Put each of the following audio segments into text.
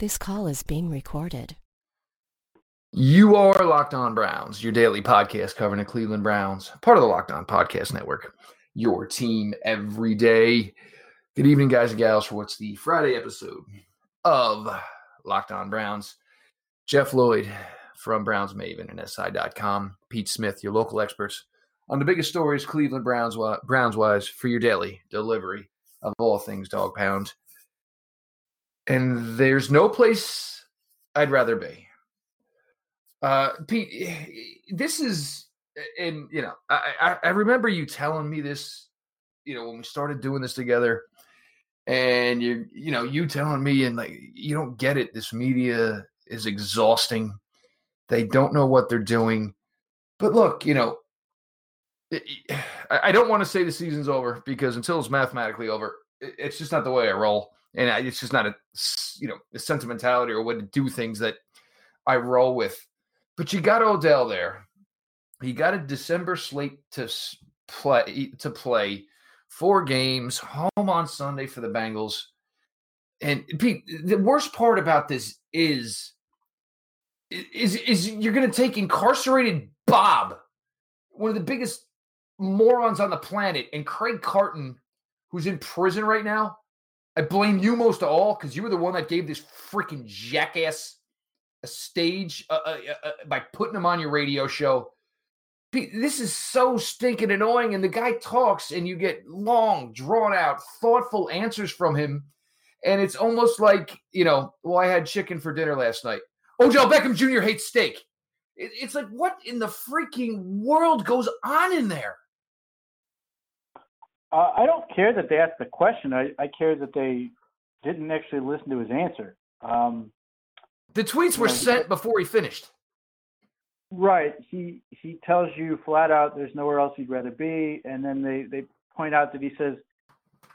This call is being recorded. You are Locked On Browns, your daily podcast covering the Cleveland Browns, part of the Locked On Podcast Network, your team every day. Good evening, guys and gals, for what's the Friday episode of Locked On Browns. Jeff Lloyd from Browns Maven and SI.com, Pete Smith, your local experts on the biggest stories, Cleveland Browns, Browns wise, for your daily delivery of all things dog pound. And there's no place I'd rather be. Uh, Pete, this is, and you know, I, I, I remember you telling me this, you know, when we started doing this together, and you, you know, you telling me, and like, you don't get it. This media is exhausting. They don't know what they're doing. But look, you know, I don't want to say the season's over because until it's mathematically over, it's just not the way I roll, and it's just not a you know a sentimentality or way to do things that I roll with. But you got Odell there. You got a December slate to play to play four games, home on Sunday for the Bengals. And Pete, the worst part about this is is is you're going to take incarcerated Bob, one of the biggest morons on the planet, and Craig Carton, who's in prison right now. I blame you most of all because you were the one that gave this freaking jackass a stage uh, uh, uh, uh, by putting him on your radio show. This is so stinking annoying. And the guy talks, and you get long, drawn out, thoughtful answers from him. And it's almost like, you know, well, I had chicken for dinner last night. Oh, Odell Beckham Jr. hates steak. It's like, what in the freaking world goes on in there? Uh, I don't care that they asked the question. I, I care that they didn't actually listen to his answer. Um, the tweets were you know, sent before he finished. Right. He he tells you flat out there's nowhere else he'd rather be, and then they they point out that he says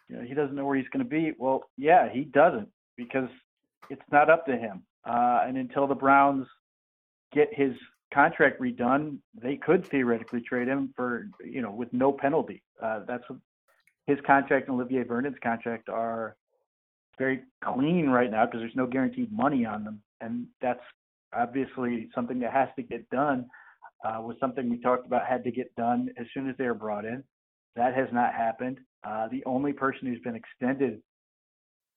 you know, he doesn't know where he's going to be. Well, yeah, he doesn't because it's not up to him. Uh, and until the Browns get his contract redone, they could theoretically trade him for you know with no penalty. Uh, that's what his contract and Olivier Vernon's contract are very clean right now because there's no guaranteed money on them, and that's obviously something that has to get done. Uh, was something we talked about had to get done as soon as they were brought in. That has not happened. Uh, the only person who's been extended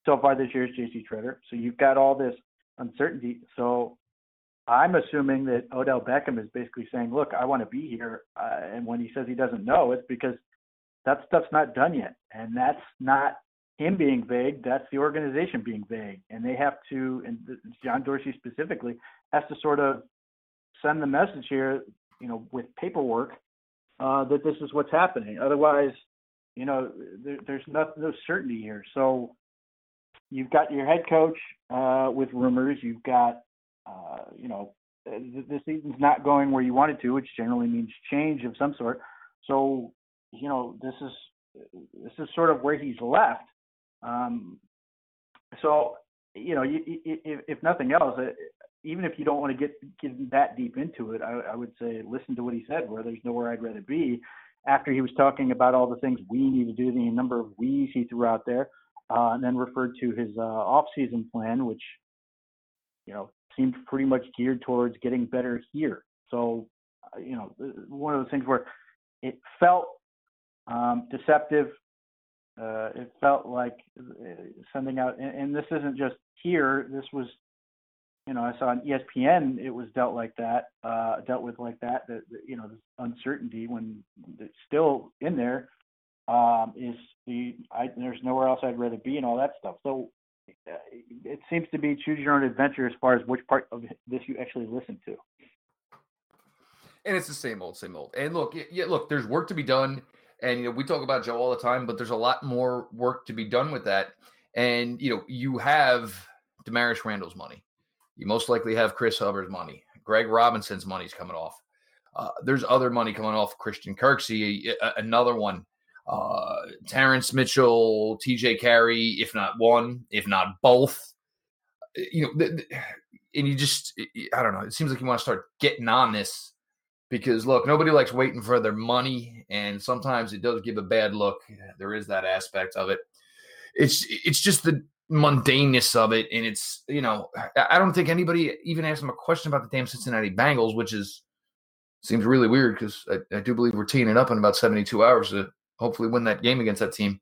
so far this year is J.C. Tretter. So you've got all this uncertainty. So I'm assuming that Odell Beckham is basically saying, "Look, I want to be here," uh, and when he says he doesn't know, it's because that stuff's not done yet. And that's not him being vague, that's the organization being vague. And they have to, and John Dorsey specifically, has to sort of send the message here, you know, with paperwork uh, that this is what's happening. Otherwise, you know, there, there's no, no certainty here. So you've got your head coach uh, with rumors. You've got, uh, you know, the, season's not going where you want it to, which generally means change of some sort. So you know, this is this is sort of where he's left. Um, so, you know, you, if, if nothing else, even if you don't want to get get that deep into it, I, I would say listen to what he said. Where there's nowhere I'd rather be. After he was talking about all the things we need to do, the number of we's he threw out there, uh, and then referred to his uh, off-season plan, which you know seemed pretty much geared towards getting better here. So, uh, you know, one of those things where it felt um, deceptive. Uh, it felt like uh, sending out, and, and, this isn't just here. This was, you know, I saw on ESPN it was dealt like that, uh, dealt with like that. That you know, this uncertainty when it's still in there um, is the I, there's nowhere else I'd rather be and all that stuff. So uh, it seems to be choose your own adventure as far as which part of this you actually listen to. And it's the same old, same old. And look, yeah, look, there's work to be done and you know, we talk about Joe all the time, but there's a lot more work to be done with that. And you know, you have Damarious Randall's money. You most likely have Chris Hubbard's money. Greg Robinson's money's coming off. Uh, there's other money coming off Christian Kirksey, another one. Uh, Terrence Mitchell, TJ Carrie, if not one, if not both. You know, and you just, I don't know. It seems like you want to start getting on this because look, nobody likes waiting for their money, and sometimes it does give a bad look. There is that aspect of it. It's it's just the mundaneness of it, and it's you know I don't think anybody even asked him a question about the damn Cincinnati Bengals, which is seems really weird because I, I, do believe we're teeing it up in about 72 hours to hopefully win that game against that team.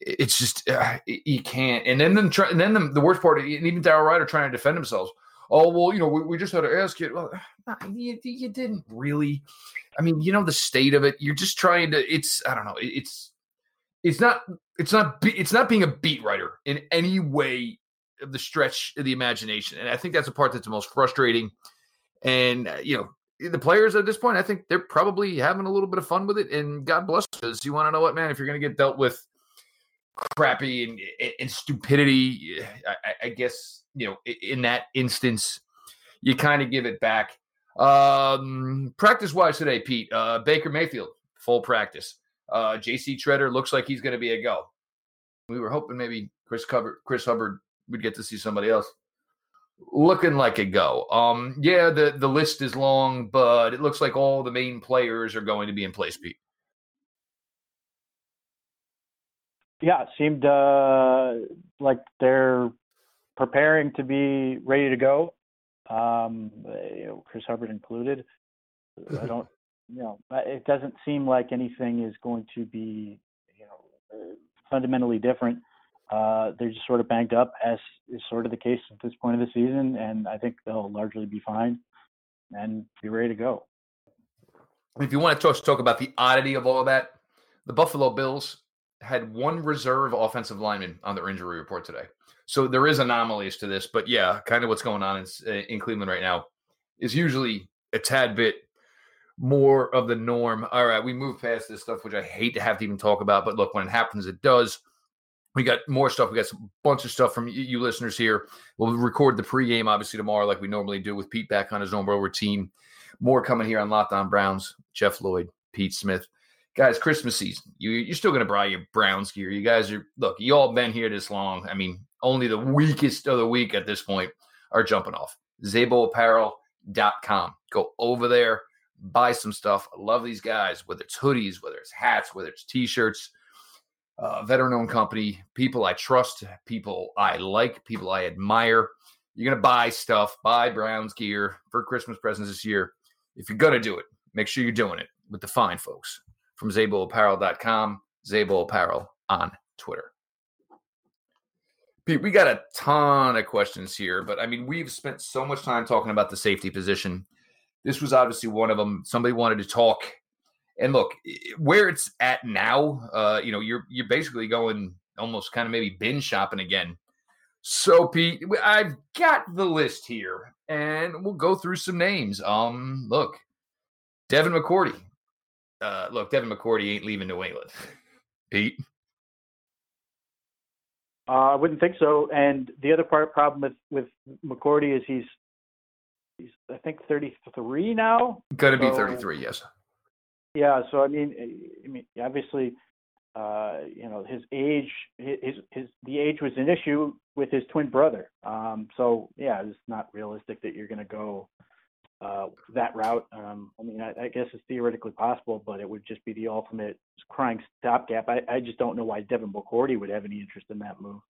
It's just uh, you can't. And then then and then the, the worst part, even Daryl Ruiter trying to defend themselves. Oh well, you know we, we just had to ask you. Well, you, you didn't really. I mean, you know the state of it. You're just trying to. It's I don't know. It's it's not it's not it's not being a beat writer in any way of the stretch of the imagination, and I think that's the part that's the most frustrating. And uh, you know, the players at this point, I think they're probably having a little bit of fun with it. And God bless us. You want to know what, man? If you're going to get dealt with crappy and, and stupidity, I, I, guess, you know, in that instance, you kind of give it back. Um, practice wise today, Pete, uh, Baker Mayfield, full practice. Uh, JC Tretter looks like he's going to be a go. We were hoping maybe Chris, Cover, Chris Hubbard would get to see somebody else looking like a go. Um, yeah, the the list is long, but it looks like all the main players are going to be in place, Pete. Yeah, it seemed uh, like they're preparing to be ready to go. Um, you know, Chris Hubbard included. I don't, you know, it doesn't seem like anything is going to be, you know, fundamentally different uh, they're just sort of banked up, as is sort of the case at this point of the season, and I think they'll largely be fine and be ready to go. If you want to talk, talk about the oddity of all that, the Buffalo Bills had one reserve offensive lineman on their injury report today. So there is anomalies to this, but yeah, kind of what's going on in, eh, in Cleveland right now is usually a tad bit more of the norm. All right, we move past this stuff, which I hate to have to even talk about, but look, when it happens, it does. We got more stuff. We got a bunch of stuff from you, you, listeners here. We'll record the pregame obviously tomorrow, like we normally do, with Pete back on his own rover team. More coming here on Locked On Browns. Jeff Lloyd, Pete Smith, guys. Christmas season. You, you're still going to buy your Browns gear. You guys are look. You all been here this long. I mean, only the weakest of the week at this point are jumping off. ZaboApparel.com. Go over there, buy some stuff. I love these guys. Whether it's hoodies, whether it's hats, whether it's t-shirts uh, veteran owned company, people I trust, people I like, people I admire. You're to buy stuff, buy Browns gear for Christmas presents this year. If you're to do it, make sure you're doing it with the fine folks from ZaboApparel.com, Zabo Apparel on Twitter. Pete, we got a ton of questions here, but I mean, we've spent so much time talking about the safety position. This was obviously one of them. Somebody wanted to talk and look, where it's at now, uh, you know, you're you're basically going almost kind of maybe bin shopping again. So Pete, I've got the list here, and we'll go through some names. Um, look, Devin McCourty. Uh, look, Devin McCourty ain't leaving New England. Pete. Uh, I wouldn't think so. And the other part problem with with McCourty is he's he's I think 33 now. Going to so, be 33, yes. Yeah, so I mean, eh, I mean, obviously, uh, you know, his age, his his the age was an issue with his twin brother. Um, so yeah, it's not realistic that you're going to go uh, that route. Um, I mean, I, I guess it's theoretically possible, but it would just be the ultimate crying stopgap. I, I just don't know why Devin McCourty would have any interest in that move.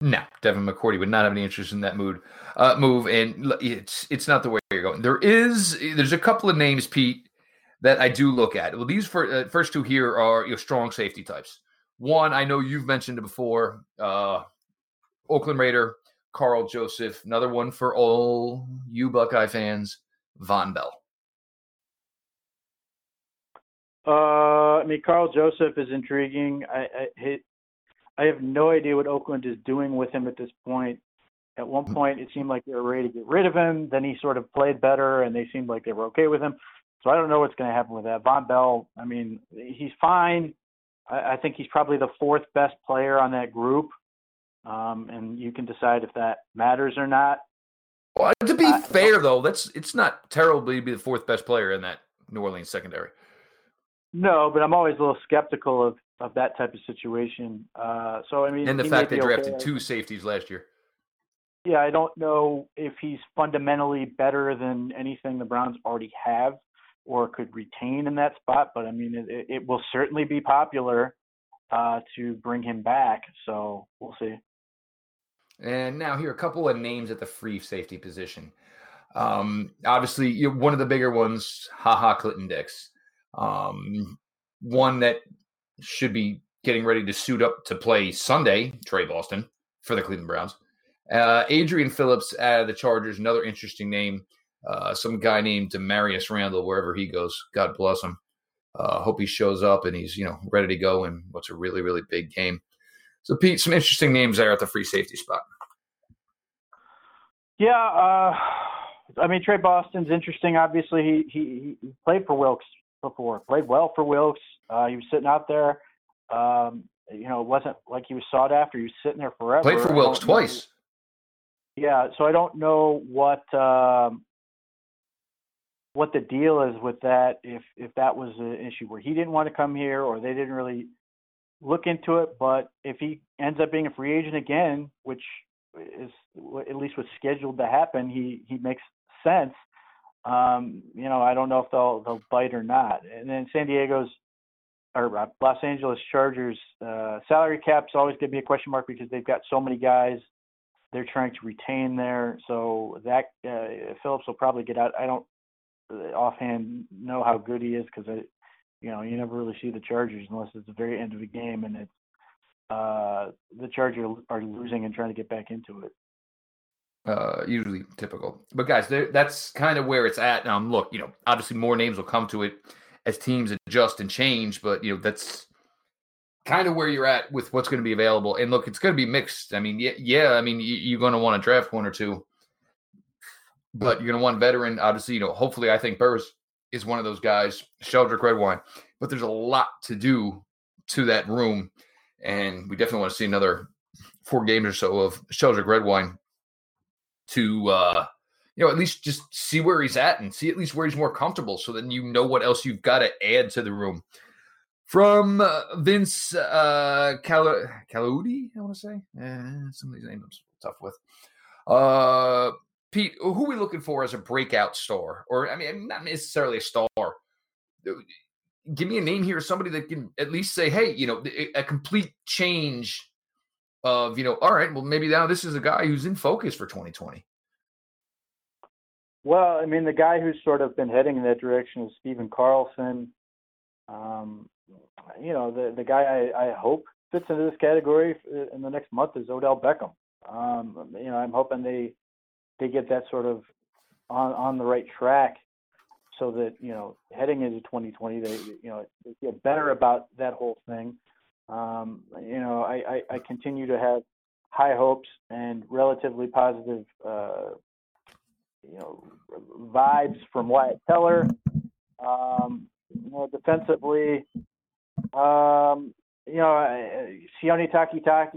No, Devin McCourty would not have any interest in that mood, uh, move, and it's it's not the way you're going. There is there's a couple of names, Pete, that I do look at. Well, these for, uh, first two here are your strong safety types. One, I know you've mentioned it before, uh, Oakland Raider, Karl Joseph. Another one for all you Buckeye fans, Vonn Bell. Uh, I mean, Karl Joseph is intriguing. I, I, I have no idea what Oakland is doing with him at this point. At one mm. point, it seemed like they were ready to get rid of him. Then he sort of played better, and they seemed like they were okay with him. So I don't know what's going to happen with that. Vonn Bell, I mean, he's fine. I, I think he's probably the fourth best player on that group, um, and you can decide if that matters or not. Well, to be uh, fair, though, that's it's not terrible to be the fourth best player in that New Orleans secondary. No, but I'm always a little skeptical of of that type of situation. Uh, so I mean, and the fact they drafted okay. two safeties last year. Yeah, I don't know if he's fundamentally better than anything the Browns already have or could retain in that spot. But I mean, it, it will certainly be popular uh, to bring him back. So we'll see. And now here a couple of names at the free safety position. Um, obviously, you know, one of the bigger ones, Ha Ha Clinton-Dix. Um, one that should be getting ready to suit up to play Sunday, Tre Boston for the Cleveland Browns. Uh, Adrian Phillips out of the Chargers, another interesting name. Uh, some guy named Damarious Randall, wherever he goes. God bless him. Uh, hope he shows up and he's you know ready to go in what's a really really big game. So Pete, some interesting names there at the free safety spot. Yeah, uh, I mean Tre Boston's interesting. Obviously, he, he he played for Wilks before, played well for Wilks. Uh, he was sitting out there. Um, you know, it wasn't like he was sought after. He was sitting there forever. Played for Wilks twice. Yeah, so I don't know what um, what the deal is with that. If if that was an issue where he didn't want to come here, or they didn't really look into it. But if he ends up being a free agent again, which is at least was scheduled to happen, he he makes sense. Um, you know, I don't know if they'll they'll bite or not. And then San Diego's or uh, Los Angeles Chargers uh, salary cap's always going to be a question mark because they've got so many guys they're trying to retain there. So that uh, Phillips will probably get out. I don't uh, offhand know how good he is because I, you know, you never really see the Chargers unless it's the very end of the game and it's uh, the Chargers are losing and trying to get back into it. Uh, usually typical, but guys, that's kind of where it's at. Now, look, you know, obviously more names will come to it as teams adjust and change, but you know that's kind of where you're at with what's going to be available. And look, it's going to be mixed. I mean, yeah, yeah I mean, you, are going to want to draft one or two, but you're going to want veteran. Obviously, you know, hopefully, I think Burrs is one of those guys, Sheldrick Redwine. But there's a lot to do to that room, and we definitely want to see another four games or so of Sheldrick Redwine to uh, you know, at least just see where he's at and see at least where he's more comfortable so then you know what else you've got to add to the room. From uh, Vince uh, Cal- I want to say. Eh, some of these names I'm tough with. Uh, Pete, who are we looking for as a breakout star? Or, I mean, not necessarily a star. Give me a name here, somebody that can at least say, hey, you know, a complete change of, you know, all right, well, maybe now this is a guy who's in focus for 2020. Well, I mean, the guy who's sort of been heading in that direction is Stephen Carlson. Um, you know, the the guy I, I hope fits into this category in the next month is Odell Beckham. Um, you know, I'm hoping they they get that sort of on on the right track, so that you know, heading into 2020, they you know they get better about that whole thing. Um, you know, I, I, I continue to have high hopes and relatively positive uh, you know vibes from Wyatt Teller. Um, you know, defensively, um, you know, Sione Takitaki,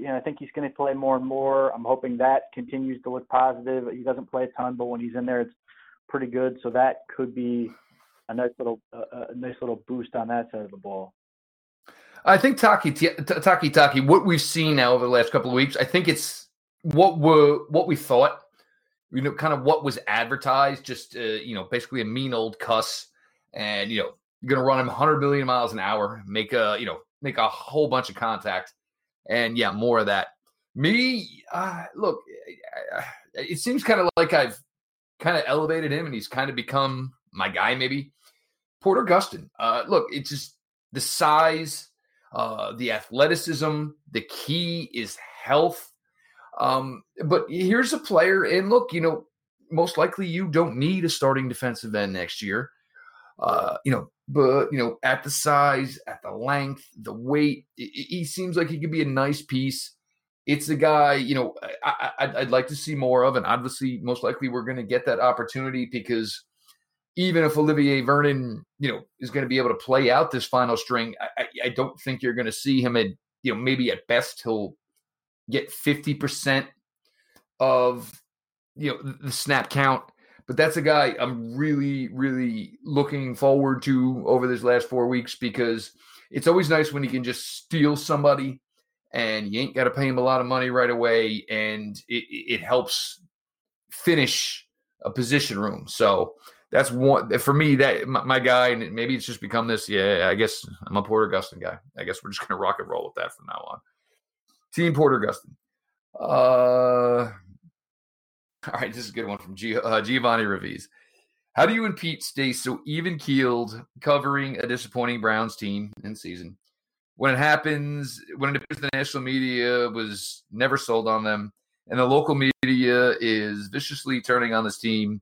you know, I think he's going to play more and more. I'm hoping that continues to look positive. He doesn't play a ton, but when he's in there, it's pretty good. So that could be a nice little, uh, a nice little boost on that side of the ball. I think Taki Taki Taki, what we've seen now over the last couple of weeks, I think it's what we what we thought you know, kind of what was advertised, just, uh, you know, basically a mean old cuss. And, you know, you're going to run him 100 million miles an hour, make a, you know, make a whole bunch of contact. And yeah, more of that. Me, uh, look, it seems kind of like I've kind of elevated him and he's kind of become my guy, maybe. Porter Gustin. Uh, look, it's just the size, uh, the athleticism. The key is health. Um, but here's a player, and look, you know, most likely you don't need a starting defensive end next year. Uh, you know, but you know, at the size, at the length, the weight, he seems like he could be a nice piece. It's a guy, you know, I, I, I'd like to see more of, and obviously, most likely, we're going to get that opportunity because even if Olivier Vernon, you know, is going to be able to play out this final string, I, I don't think you're going to see him at, you know, maybe at best he'll get 50% of you know the snap count but that's a guy I'm really really looking forward to over this last 4 weeks because it's always nice when you can just steal somebody and you ain't got to pay him a lot of money right away and it, it helps finish a position room. So that's one for me that my, my, guy and maybe it's just become this yeah i guess i'm a porter gustin guy. I guess we're just gonna rock and roll with that from now on. Team Porter Gustin. Uh, all right, this is a good one from G- uh, Giovanni Raviz. How do you and Pete stay so even keeled covering a disappointing Browns team in season? When it happens, when it appears the national media was never sold on them, and the local media is viciously turning on this team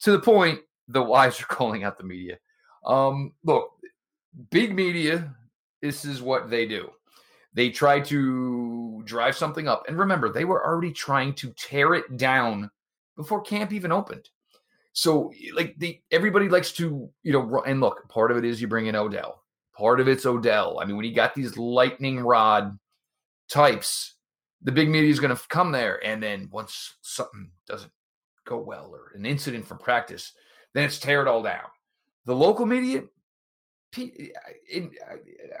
to the point the wives are calling out the media. Um, look, big media, this is what they do. They try to drive something up. And remember, they were already trying to tear it down before camp even opened. So, like, the everybody likes to, you know, and look, part of it is you bring in Odell. Part of it's Odell. I mean, when you got these lightning rod types, the big media is going to come there. And then once something doesn't go well or an incident from practice, then it's tear it all down. The local media,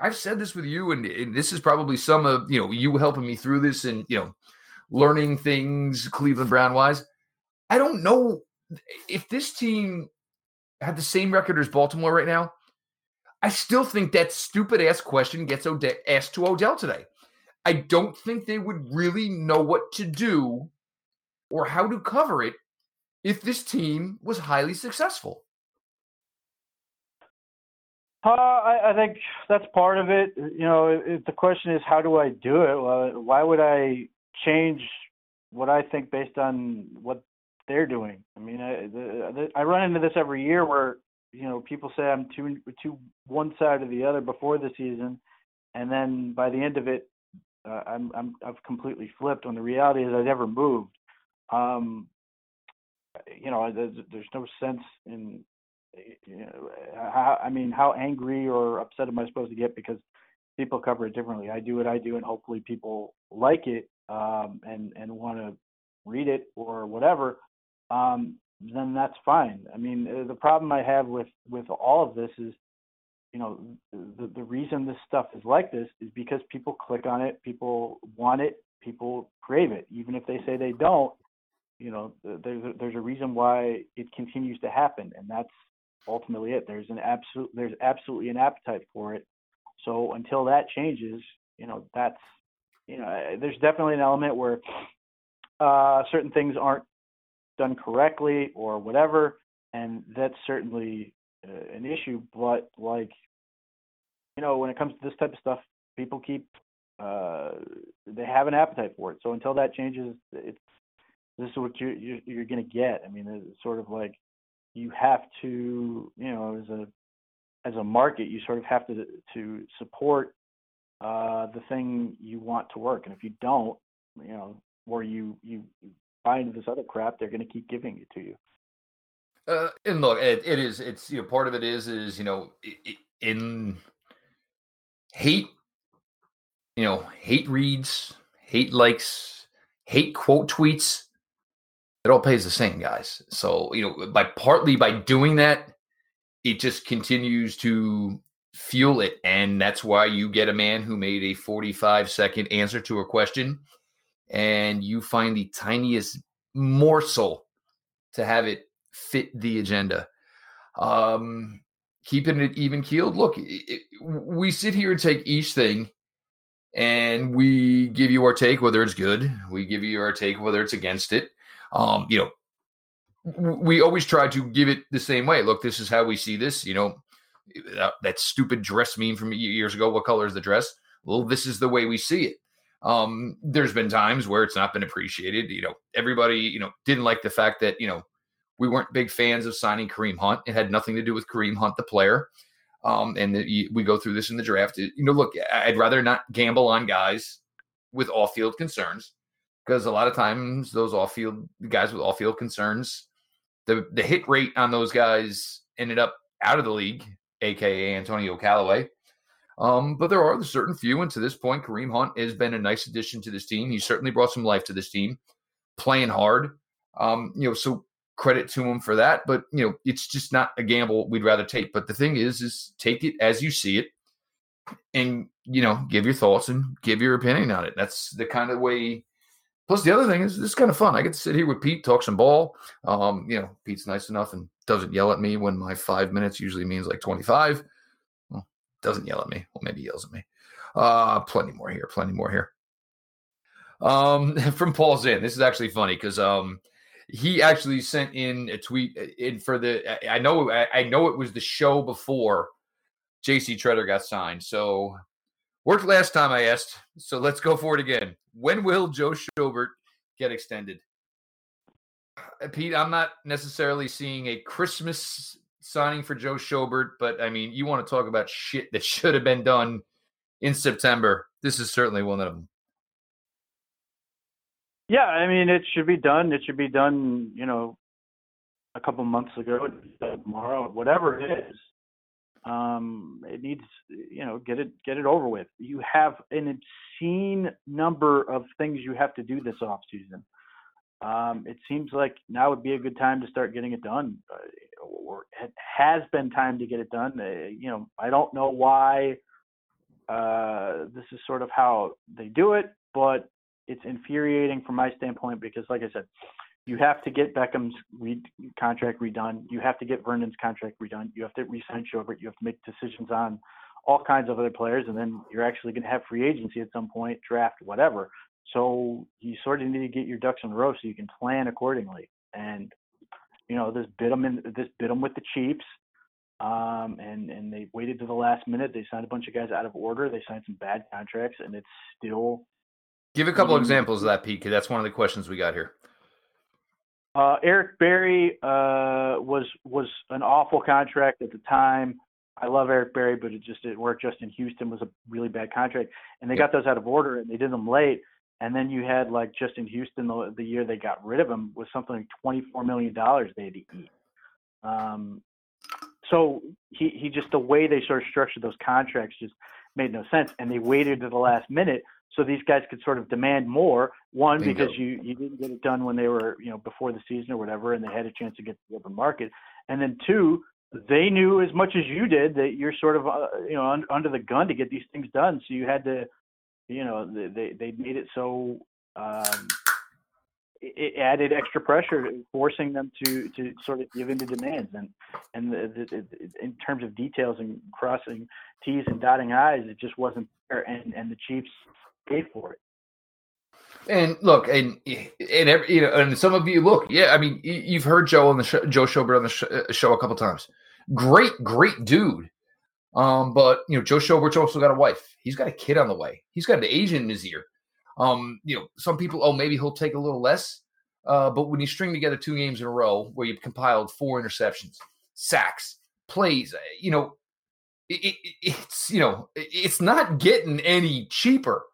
I've said this with you, and, this is probably some of you know you helping me through this, and you know, learning things Cleveland Brown wise. I don't know if this team had the same record as Baltimore right now. I still think that stupid ass question gets Ode- asked to Odell today. I don't think they would really know what to do or how to cover it if this team was highly successful. Uh, I, I think that's part of it. You know, if the question is how do I do it? Why would I change what I think based on what they're doing? I mean, I, the, the, I run into this every year where you know people say I'm too too one side or the other before the season, and then by the end of it, uh, I'm I'm I've completely flipped. When the reality is I never moved. Um, you know, there's, there's no sense in you know, how, I mean, how angry or upset am I supposed to get because people cover it differently? I do what I do, and hopefully people like it um, and and want to read it or whatever. Um, then that's fine. I mean, uh, the problem I have with with all of this is, you know, the the reason this stuff is like this is because people click on it, people want it, people crave it, even if they say they don't. You know, there's a, there's a reason why it continues to happen, and that's ultimately it. There's an absolute there's absolutely an appetite for it. So until that changes, you know, that's you know, there's definitely an element where uh, certain things aren't done correctly or whatever, and that's certainly uh, an issue. But like, you know, when it comes to this type of stuff, people keep uh, they have an appetite for it. So until that changes, it's this is what you you're, you're going to get. I mean, it's sort of like you have to, you know, as a as a market, you sort of have to to support uh, the thing you want to work, and if you don't, you know, or you you buy into this other crap, they're going to keep giving it to you. Uh, and look, it, it is. It's you know, part of it is is you know, in hate, you know, hate reads, hate likes, hate quote tweets it all pays the same, guys. So, you know, by partly by doing that, it just continues to fuel it. And that's why you get a man who made a 45 second answer to a question and you find the tiniest morsel to have it fit the agenda. Um, keeping it even keeled. Look, it, it, we sit here and take each thing and we give you our take, whether it's good. We give you our take, whether it's against it um, you know, we always try to give it the same way. Look, this is how we see this. You know, that, that stupid dress meme from years ago. What color is the dress? Well, this is the way we see it. Um, there's been times where it's not been appreciated. You know, everybody, you know, didn't like the fact that, you know, we weren't big fans of signing Kareem Hunt. It had nothing to do with Kareem Hunt, the player. Um, and the, we go through this in the draft. You know, look, I'd rather not gamble on guys with off field concerns because a lot of times those off field guys with off field concerns, the the hit rate on those guys ended up out of the league, aka Antonio Callaway. Um, but there are the certain few, and to this point, Kareem Hunt has been a nice addition to this team. He certainly brought some life to this team, playing hard. Um, you know, so credit to him for that. But you know, it's just not a gamble we'd rather take. But the thing is, is take it as you see it, and you know, give your thoughts and give your opinion on it. That's the kind of way Plus, the other thing is this is kind of fun. I get to sit here with Pete, talk some ball. Um, you know, Pete's nice enough and doesn't yell at me when my five minutes usually means like 25. Doesn't yell at me. Well, maybe yells at me. Uh, plenty more here. Plenty more here. Um, from Paul Zinn. This is actually funny because um, he actually sent in a tweet uh, in for the. I know. I know it was the show before J.C. Tretter got signed. So worked last time I asked. So let's go for it again. When will Joe Schobert get extended? Uh, Pete, I'm not necessarily seeing a Christmas signing for Joe Schobert, but I mean, you want to talk about shit that should have been done in September. This is certainly one of them. Yeah, I mean, it should be done. It should be done, you know, a couple months ago, tomorrow, whatever it is. Um, it needs, you know, get it get it over with. You have an obscene number of things you have to do this off season. Um, it seems like now would be a good time to start getting it done, uh, or it has been time to get it done. Uh, you know, I don't know why uh, this is sort of how they do it, but it's infuriating from my standpoint because, like I said, you have to get Beckham's re- contract redone. You have to get Vernon's contract redone. You have to re-sign Schobert. You have to make decisions on all kinds of other players, and then you're actually going to have free agency at some point, draft, whatever. So you sort of need to get your ducks in a row so you can plan accordingly. And you know, this bit them in, this bid them with the Chiefs, um, and and they waited to the last minute. They signed a bunch of guys out of order. They signed some bad contracts, and it's still. Give a couple examples of that, Pete, because that's one of the questions we got here. Uh, Eric Berry uh, was was an awful contract at the time. I love Eric Berry, but it just didn't work. Justin Houston was a really bad contract, and they got those out of order and they did them late. And then you had like Justin Houston the, the year they got rid of him was something like twenty four million dollars they had to eat. Um, so he he just the way they sort of structured those contracts just made no sense, and they waited to the last minute so these guys could sort of demand more. One Bingo. because you you didn't get it done when they were you know before the season or whatever, and they had a chance to get to the open market. And then two, they knew as much as you did that you're sort of uh, you know un, under the gun to get these things done. So you had to, you know, they they made it so. Um, it added extra pressure, forcing them to to sort of give in to demands. And and the, the, in terms of details and crossing T's and dotting I's, it just wasn't there. And and the Chiefs paid for it. And look, and and every, you know, and some of you look, yeah. I mean, you've heard Joe on the show, Joe Schobert on the uh, show a couple times. Great, great dude. Um, but you know, Joe Schobert's also got a wife. He's got a kid on the way. He's got an agent in his ear. Um, you know, some people, oh, maybe he'll take a little less. Uh, but when you string together two games in a row where you've compiled four interceptions, sacks, plays, uh, you know, it, it, it's you know, it's not getting any cheaper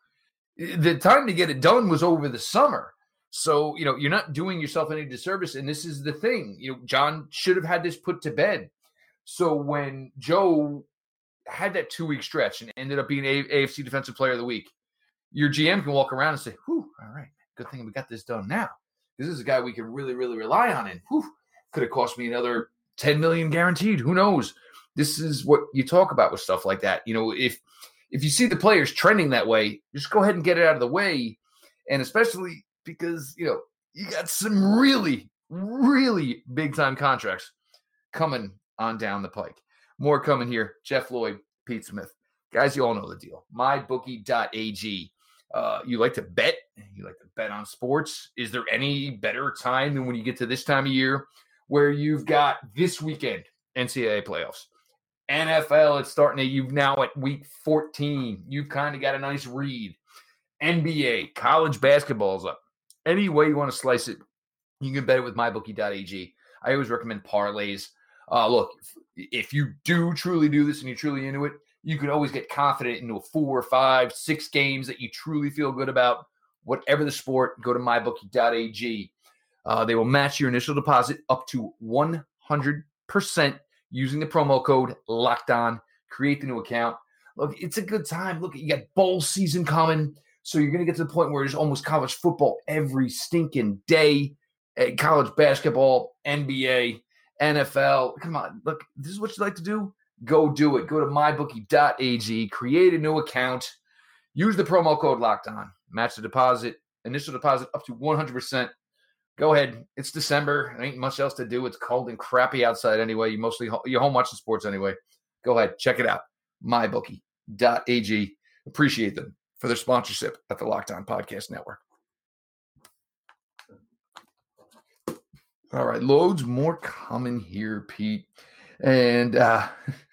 the time to get it done was over the summer. So, you know, you're not doing yourself any disservice. And this is the thing, you know, John should have had this put to bed. So when Joe had that two week stretch and ended up being a- AFC Defensive Player of the Week, your GM can walk around and say, whew, all right, good thing we got this done now. This is a guy we can really, really rely on. And whew, could have cost me another 10 million guaranteed. Who knows? This is what you talk about with stuff like that. You know, if if you see the players trending that way, just go ahead and get it out of the way. And especially because, you know, you got some really, really big time contracts coming on down the pike. More coming here. Jeff Lloyd, Pete Smith. Guys, you all know the deal. MyBookie.ag. Uh, you like to bet? You like to bet on sports? Is there any better time than when you get to this time of year where you've got this weekend NCAA playoffs? NFL, it's starting to, you've now at week 14, you've kind of got a nice read. NBA, college basketball's up. Any way you want to slice it, you can bet it with mybookie.ag. I always recommend parlays. Uh, look, if you do truly do this and you're truly into it, you can always get confident into four, five, six games that you truly feel good about. Whatever the sport, go to mybookie.ag. Uh, they will match your initial deposit up to 100% using the promo code locked on. Create the new account. Look, it's a good time. Look, you got bowl season coming. So you're going to get to the point where it's almost college football every stinking day, eh, college basketball, NBA, NFL. Come on, look, this is what you like to do. Go do it. Go to mybookie.ag, create a new account, use the promo code locked on, match the deposit, initial deposit up to 100% go ahead. It's December. There ain't much else to do. It's cold and crappy outside anyway. You mostly you're home watching sports anyway. Go ahead, check it out. MyBookie.ag. Appreciate them for their sponsorship at the Locked On Podcast Network. All right, loads more coming here, Pete. And uh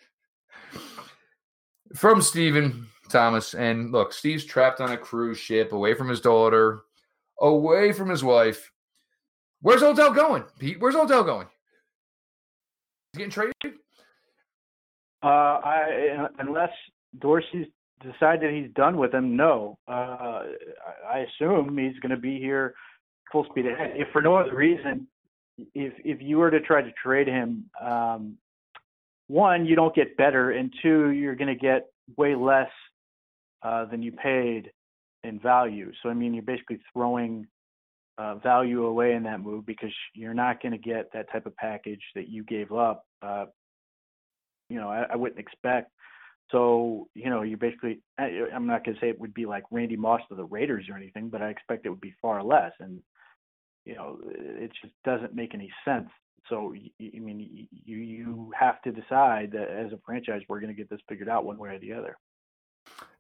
from Stephen Thomas. And look, Steve's trapped on a cruise ship away from his daughter, away from his wife. Where's Odell going, Pete? Where's Odell going? He's getting traded? Uh, I unless Dorsey's decided he's done with him, no. Uh, I assume he's going to be here full speed ahead. If for no other reason, if if you were to try to trade him, um, one, you don't get better, and two, you're going to get way less uh, than you paid in value. So I mean, you're basically throwing uh, value away in that move because you're not going to get that type of package that you gave up. Uh, you know, I, I wouldn't expect. So you know, you basically. I, I'm not going to say it would be like Randy Moss to the Raiders or anything, but I expect it would be far less. And you know, it just doesn't make any sense. So I mean, you you have to decide that as a franchise, we're going to get this figured out one way or the other.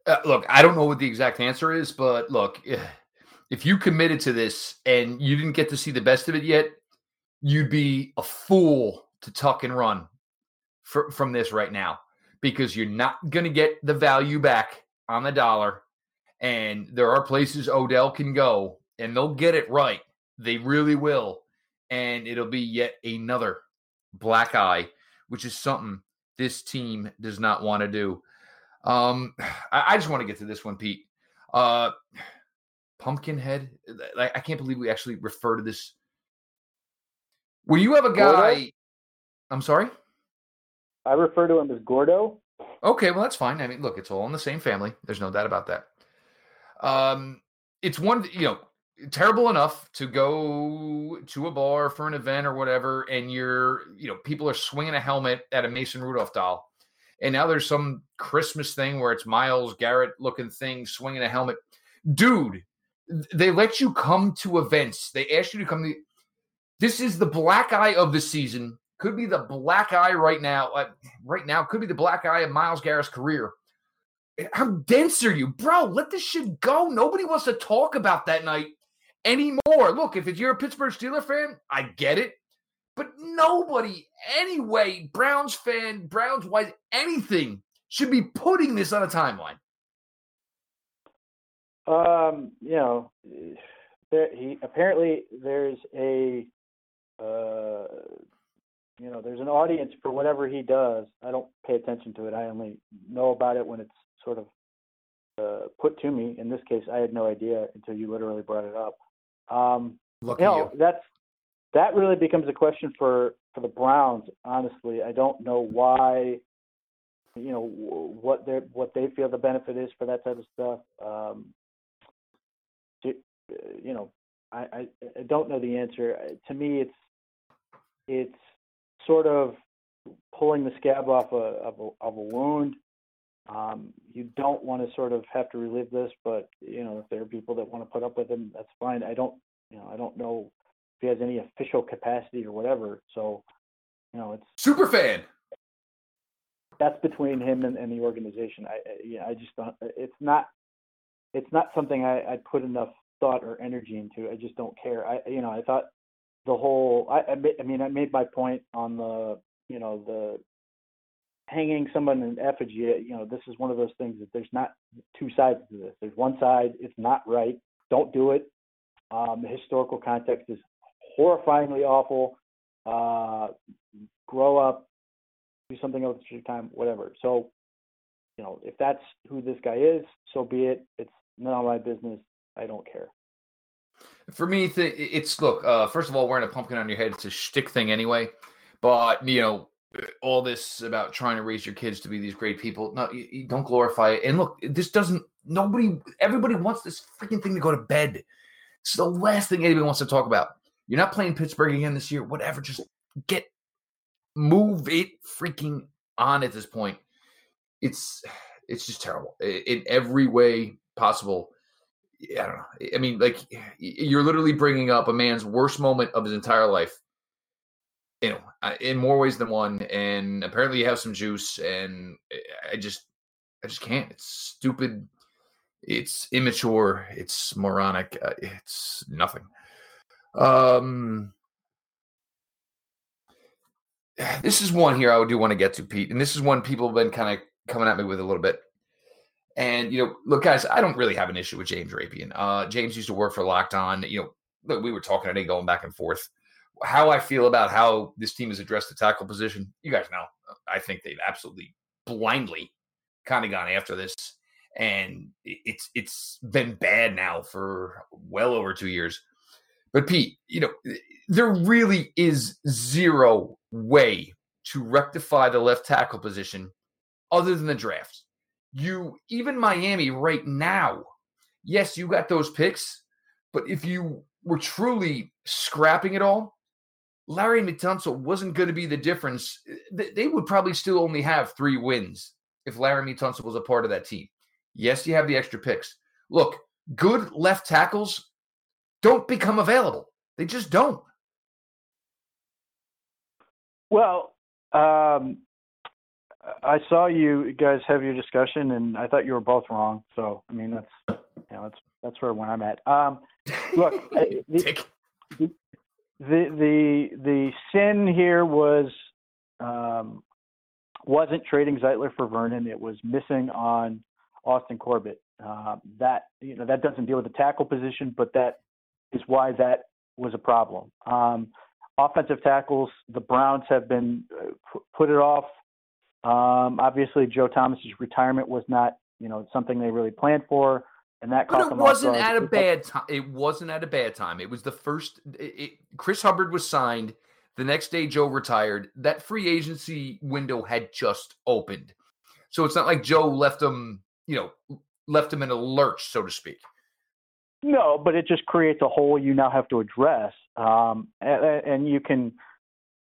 Uh, look, I don't know what the exact answer is, but look, eh, if you committed to this and you didn't get to see the best of it yet, you'd be a fool to tuck and run for, from this right now because you're not going to get the value back on the dollar. And there are places Odell can go and they'll get it right. They really will. And it'll be yet another black eye, which is something this team does not want to do. Um, I, I just want to get to this one, Pete. Uh, Pumpkinhead. Like I can't believe we actually refer to this. When you have a guy, Gordo? I'm sorry. I refer to him as Gordo. Okay, well that's fine. I mean, look, it's all in the same family. There's no doubt about that. Um, it's one, you know, terrible enough to go to a bar for an event or whatever, and you're, you know, people are swinging a helmet at a Mason Rudolph doll and now there's some Christmas thing where it's Myles Garrett looking thing swinging a helmet. Dude, they let you come to events. They ask you to come to. This is the black eye of the season. Could be the black eye right now. Uh, right now, could be the black eye of Myles Garrett's career. How dense are you, bro? Let this shit go. Nobody wants to talk about that night anymore. Look, if you're a Pittsburgh Steeler fan, I get it. But nobody, anyway, Browns fan, Browns wise, anything should be putting this on a timeline. Um, you know, there, he apparently there's a, uh, you know, there's an audience for whatever he does. I don't pay attention to it. I only know about it when it's sort of uh, put to me. In this case, I had no idea until you literally brought it up. Um, you know, you. that's that really becomes a question for for the Browns. Honestly, I don't know why. You know what they what they feel the benefit is for that type of stuff. Um, you know, I, I I don't know the answer. To me, it's it's sort of pulling the scab off a, of a of a wound. Um, you don't want to sort of have to relive this, but you know, if there are people that want to put up with him, that's fine. I don't, you know, I don't know if he has any official capacity or whatever. So, you know, it's super fan. That's between him and, and the organization. I, yeah, I just don't. It's not. It's not something I, I put enough thought or energy into. I just don't care. I, you know, I thought the whole. I, I, I mean, I made my point on the, you know, the hanging someone in effigy. You know, this is one of those things that there's not two sides to this. There's one side. It's not right. Don't do it. Um, the historical context is horrifyingly awful. Uh, grow up, do something else with your time, whatever. So, you know, if that's who this guy is, so be it. It's none of my business. I don't care. For me, it's look. Uh, first of all, wearing a pumpkin on your head it's a shtick thing anyway. But you know, all this about trying to raise your kids to be these great people. No, you, you don't glorify it. And look, this doesn't. Nobody, everybody wants this freaking thing to go to bed. It's the last thing anybody wants to talk about. You're not playing Pittsburgh again this year. Whatever. Just get move it freaking on at this point. It's it's just terrible in every way possible. I don't know. I mean, like you're literally bringing up a man's worst moment of his entire life. You know, uh, in more ways than one. And apparently, you have some juice. And I just, I just can't. It's stupid. It's immature. It's moronic. Uh, it's nothing. Um, this is one here I do want to get to, Pete, and this is one people have been kind of coming at me with a little bit. And you know, look, guys, I don't really have an issue with James Rapien. Uh, James used to work for Locked On. You know, look, we were talking today, going back and forth. How I feel about how this team has addressed the tackle position, you guys know. I think they've absolutely blindly kind of gone after this, and it's it's been bad now for well over two years. But Pete, you know, there really is zero way to rectify the left tackle position other than the draft. You even Miami right now, yes, you got those picks, but if you were truly scrapping it all, Laremy Tunsil wasn't going to be the difference. They would probably still only have three wins if Laremy Tunsil was a part of that team. Yes, you have the extra picks. Look, good left tackles don't become available. They just don't. Well, um, I saw you guys have your discussion, and I thought you were both wrong. So, I mean, that's you know, that's that's where when I'm at. Um, look, the, the, the the the sin here was um, wasn't trading Zeitler for Vernon. It was missing on Austin Corbett. Uh, that you know that doesn't deal with the tackle position, but that is why that was a problem. Um, offensive tackles, the Browns have been uh, put it off. Um, obviously, Joe Thomas's retirement was not, you know, something they really planned for, and that. But it wasn't at a bad time. It wasn't at a bad time. It was the first. It, it, Chris Hubbard was signed. The next day, Joe retired. That free agency window had just opened, so it's not like Joe left him, you know, left him in a lurch, so to speak. No, but it just creates a hole you now have to address, um, and, and you can,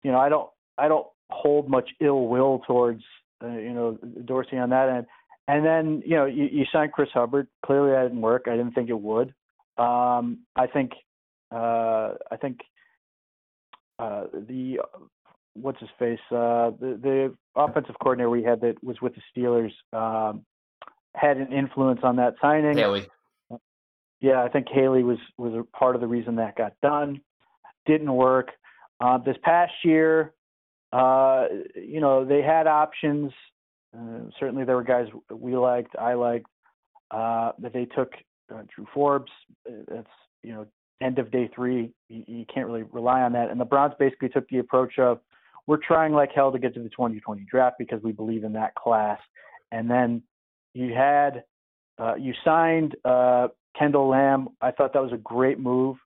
you know, I don't, I don't hold much ill will towards, uh, you know, Dorsey on that end. And then, you know, you, you signed Chris Hubbard. Clearly, that didn't work. I didn't think it would. Um, I think, uh, I think uh, the what's his face, uh, the the offensive coordinator we had that was with the Steelers um, had an influence on that signing. Haley yeah, I think Haley was was a part of the reason that got done. Didn't work. Uh, this past year, uh, you know, they had options. Uh, certainly, there were guys we liked, I liked, uh, that they took uh, Drew Forbes. That's you know, end of day three. You, you can't really rely on that. And the Browns basically took the approach of, we're trying like hell to get to the 2020 draft because we believe in that class. And then you had uh, you signed uh, Kendall Lamb. I thought that was a great move.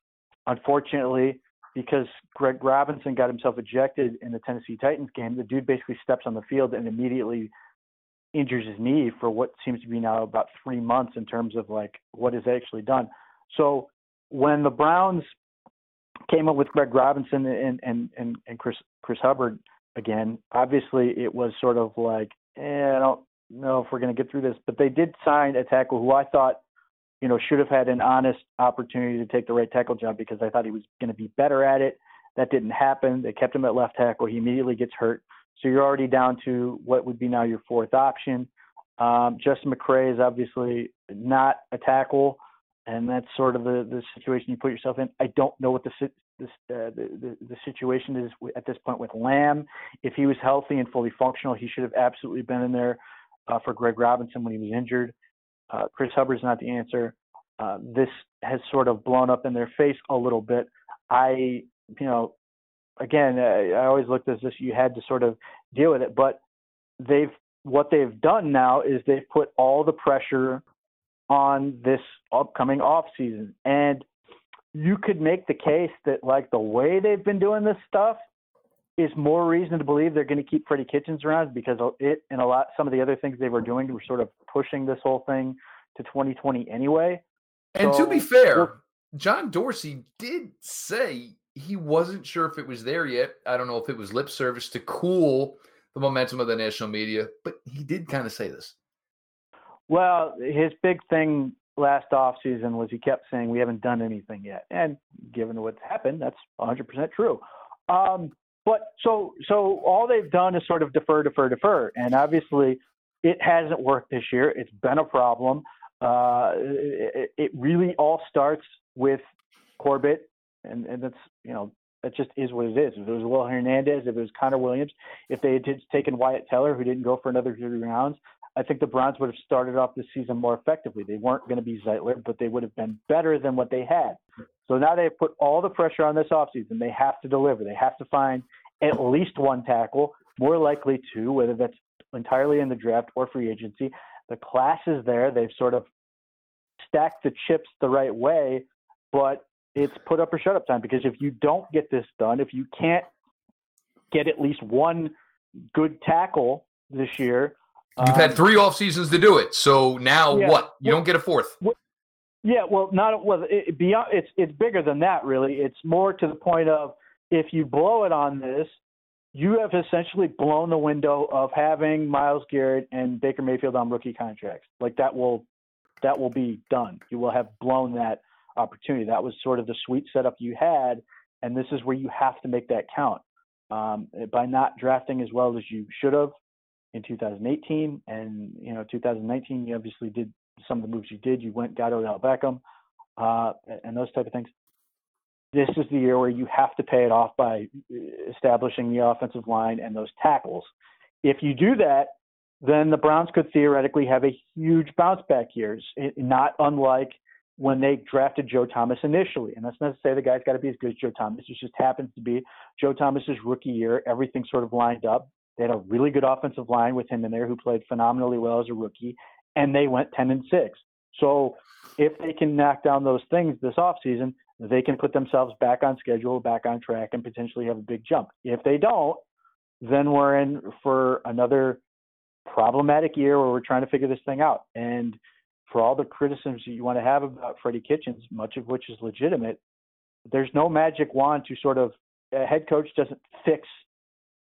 Unfortunately, because Greg Robinson got himself ejected in the Tennessee Titans game, the dude basically steps on the field and immediately injures his knee for what seems to be now about three months in terms of like what is actually done. So when the Browns came up with Greg Robinson and and and, and Chris Chris Hubbard again, obviously it was sort of like, eh, I don't know if we're going to get through this, but they did sign a tackle who I thought you know, should have had an honest opportunity to take the right tackle job because I thought he was going to be better at it. That didn't happen. They kept him at left tackle. He immediately gets hurt. So you're already down to what would be now your fourth option. Um, Justin McCray is obviously not a tackle, and that's sort of the, the situation you put yourself in. I don't know what the uh, the, the, the situation is at this point with Lamb. If he was healthy and fully functional, he should have absolutely been in there uh, for Greg Robinson when he was injured. Uh, Chris Hubbard's not the answer. Uh, this has sort of blown up in their face a little bit. I, you know, again, I, I always looked at this. You had to sort of deal with it, but they've what they've done now is they've put all the pressure on this upcoming off season, and you could make the case that like the way they've been doing this stuff is more reason to believe they're going to keep Freddie Kitchens around because it and a lot some of the other things they were doing were sort of pushing this whole thing to 2020 anyway. And so, to be fair, John Dorsey did say he wasn't sure if it was there yet. I don't know if it was lip service to cool the momentum of the national media, but he did kind of say this. Well, his big thing last off season was he kept saying we haven't done anything yet, and given what's happened, that's 100% true. Um, but so so all they've done is sort of defer, defer, defer, and obviously it hasn't worked this year. It's been a problem. Uh, it, it, really all starts with Corbett, and, and that's you know that just is what it is. If it was Will Hernandez, if it was Connor Williams, if they had taken Wyatt Teller, who didn't go for another three rounds, I think the Browns would have started off the season more effectively. They weren't going to be Zeitler, but they would have been better than what they had. So now they've put all the pressure on this offseason. They have to deliver. They have to find at least one tackle, more likely two, whether that's entirely in the draft or free agency. The class is there. They've sort of stacked the chips the right way, but it's put up or shut up time because if you don't get this done, if you can't get at least one good tackle this year, You've um, had three off seasons to do it. So now yeah, what? You well, don't get a fourth. Well, yeah, well, not well. It, beyond it's it's bigger than that. Really, it's more to the point of if you blow it on this, you have essentially blown the window of having Myles Garrett and Baker Mayfield on rookie contracts. Like that will that will be done. You will have blown that opportunity. That was sort of the sweet setup you had, and this is where you have to make that count. Um, by not drafting as well as you should have, in 2018, and you know 2019 you obviously did some of the moves you did. You went got Odell Beckham, uh, and those type of things. This is the year where you have to pay it off by establishing the offensive line and those tackles. If you do that, then the Browns could theoretically have a huge bounce back year, not unlike when they drafted Joe Thomas initially. And that's not to say the guy's got to be as good as Joe Thomas. It just happens to be Joe Thomas's rookie year. Everything sort of lined up. They had a really good offensive line with him in there who played phenomenally well as a rookie, and they went 10 and 6. So if they can knock down those things this offseason, they can put themselves back on schedule, back on track, and potentially have a big jump. If they don't, then we're in for another problematic year where we're trying to figure this thing out. And for all the criticisms you want to have about Freddie Kitchens, much of which is legitimate, there's no magic wand to sort of a head coach doesn't fix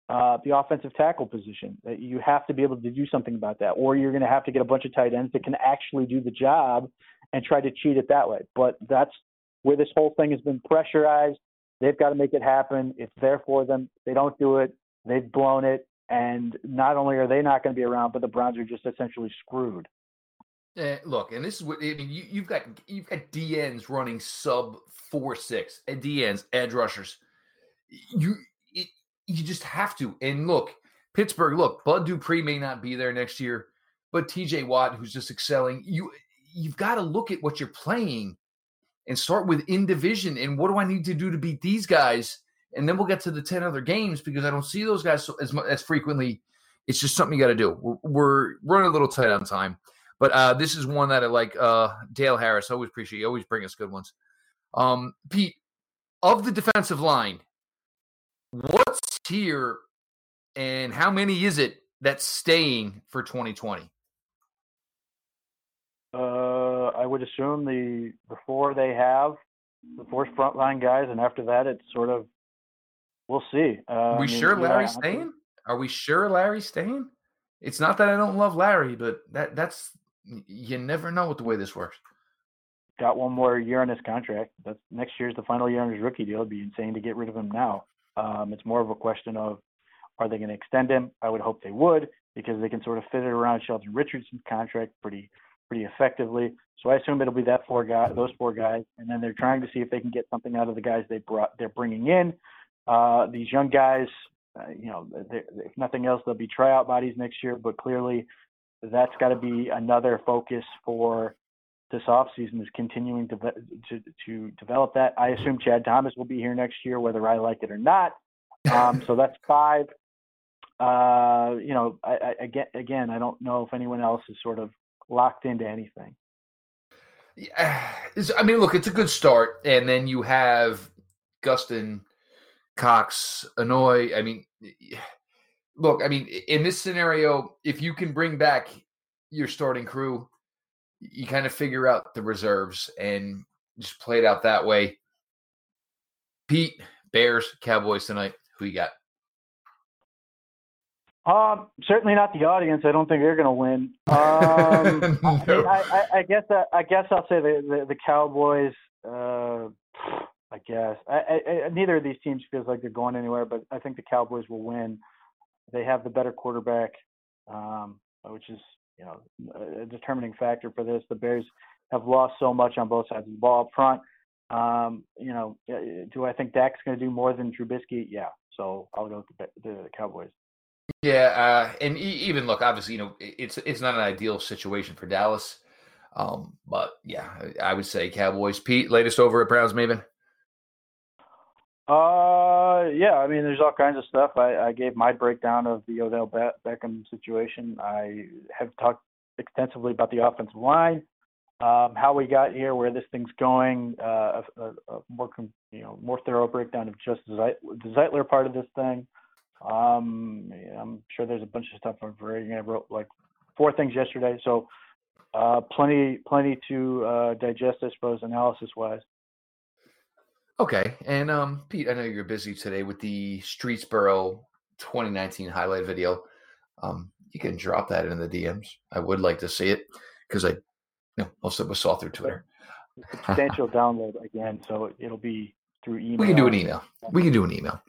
uh, the offensive tackle position. You have to be able to do something about that, or you're going to have to get a bunch of tight ends that can actually do the job and try to cheat it that way. But that's where this whole thing has been pressurized. They've got to make it happen. It's there for them. They don't do it. They've blown it. And not only are they not going to be around, but the Browns are just essentially screwed. Uh, look, and this is what I mean. You, have got you've got DNs running sub four six and DNs edge rushers. You you just have to. And look, Pittsburgh, look, Bud Dupree may not be there next year, but TJ Watt, who's just excelling, you you've got to look at what you're playing and start with in division and what do I need to do to beat these guys? And then we'll get to the 10 other games because I don't see those guys so, as as frequently. It's just something you got to do. We're, we're, running a little tight on time, but uh, this is one that I like. Uh, Dale Harris, always appreciate you. Always bring us good ones. Um, Pete, of the defensive line, what's here, and how many is it that's staying for 2020? Uh, I would assume the the four they have, the four frontline guys, and after that, it's sort of we'll see. Uh, Are we I mean, sure Larry's yeah, staying? Are we sure Larry's staying? It's not that I don't love Larry, but that that's you never know with the way this works. Got one more year on his contract. That's next year's the final year on his rookie deal. It'd be insane to get rid of him now. Um, it's more of a question of are they going to extend him? I would hope they would because they can sort of fit it around Sheldon Richardson's contract pretty pretty effectively. So I assume it'll be that four guy, those four guys, and then they're trying to see if they can get something out of the guys they brought they're bringing in. Uh, these young guys, uh, you know, if nothing else, they'll be tryout bodies next year. But clearly, that's got to be another focus for this offseason is continuing to, to to develop that. I assume Chad Thomas will be here next year, whether I like it or not. Um, so that's five. Uh, you know, I, I, again, again, I don't know if anyone else is sort of locked into anything. Yeah, I mean, look, it's a good start, and then you have Gustin, Cox, Anoy. I mean, look, I mean, in this scenario, if you can bring back your starting crew, you kind of figure out the reserves and just play it out that way. Pete, Bears, Cowboys tonight. Who you got? Um, certainly not the audience. I don't think they're going to win. Um, no. I, I, I, guess uh, I guess I'll say the the, the Cowboys. Uh, I guess I, I, neither of these teams feels like they're going anywhere, but I think the Cowboys will win. They have the better quarterback, um, which is you know a determining factor for this. The Bears have lost so much on both sides of the ball up front. Um, you know, uh, do I think Dak's going to do more than Trubisky? Yeah. So I'll go with the, the Cowboys. Yeah, uh, and even look, obviously, you know, it's it's not an ideal situation for Dallas, um, but yeah, I would say Cowboys. Pete, latest over at Browns Maven. Uh, yeah. I mean, there's all kinds of stuff. I, I gave my breakdown of the Odell Be- Beckham situation. I have talked extensively about the offensive line, um, how we got here, where this thing's going. Uh, a, a, more, you know, more thorough breakdown of just the Zeitler part of this thing. Um, I'm sure there's a bunch of stuff I'm reading. I wrote like four things yesterday, so uh, plenty, plenty to uh, digest, I suppose, analysis wise. Okay, and um, Pete, I know you're busy today with the Streetsboro 2019 highlight video. Um, you can drop that in the DMs. I would like to see it because I, you know, most of us saw through Twitter. Substantial download again, so it'll be through email. We can do an email. We can do an email.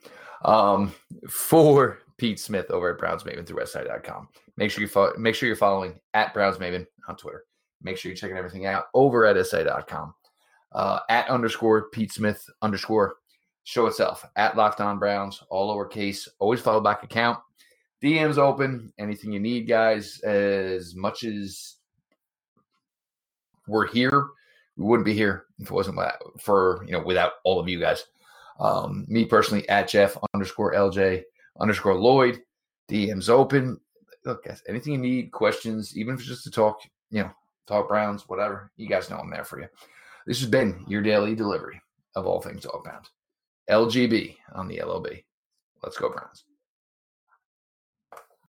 Um, for Pete Smith over at Browns Maven through SI.com. Make sure you follow, make sure you're following at Browns Maven on Twitter. Make sure you're checking everything out over at SI.com. Uh, at underscore Pete Smith underscore show itself at Locked On Browns, all lowercase. Always follow back account. DMs open. Anything you need, guys. As much as we're here, we wouldn't be here if it wasn't for you know without all of you guys. Um, me personally at Jeff underscore LJ underscore Lloyd. DMs open. Look, guys, anything you need, questions, even if it's just to talk, you know, talk Browns, whatever. You guys know I'm there for you. This has been your daily delivery of all things Dog Pound. LGB on the LOB. Let's go, Browns.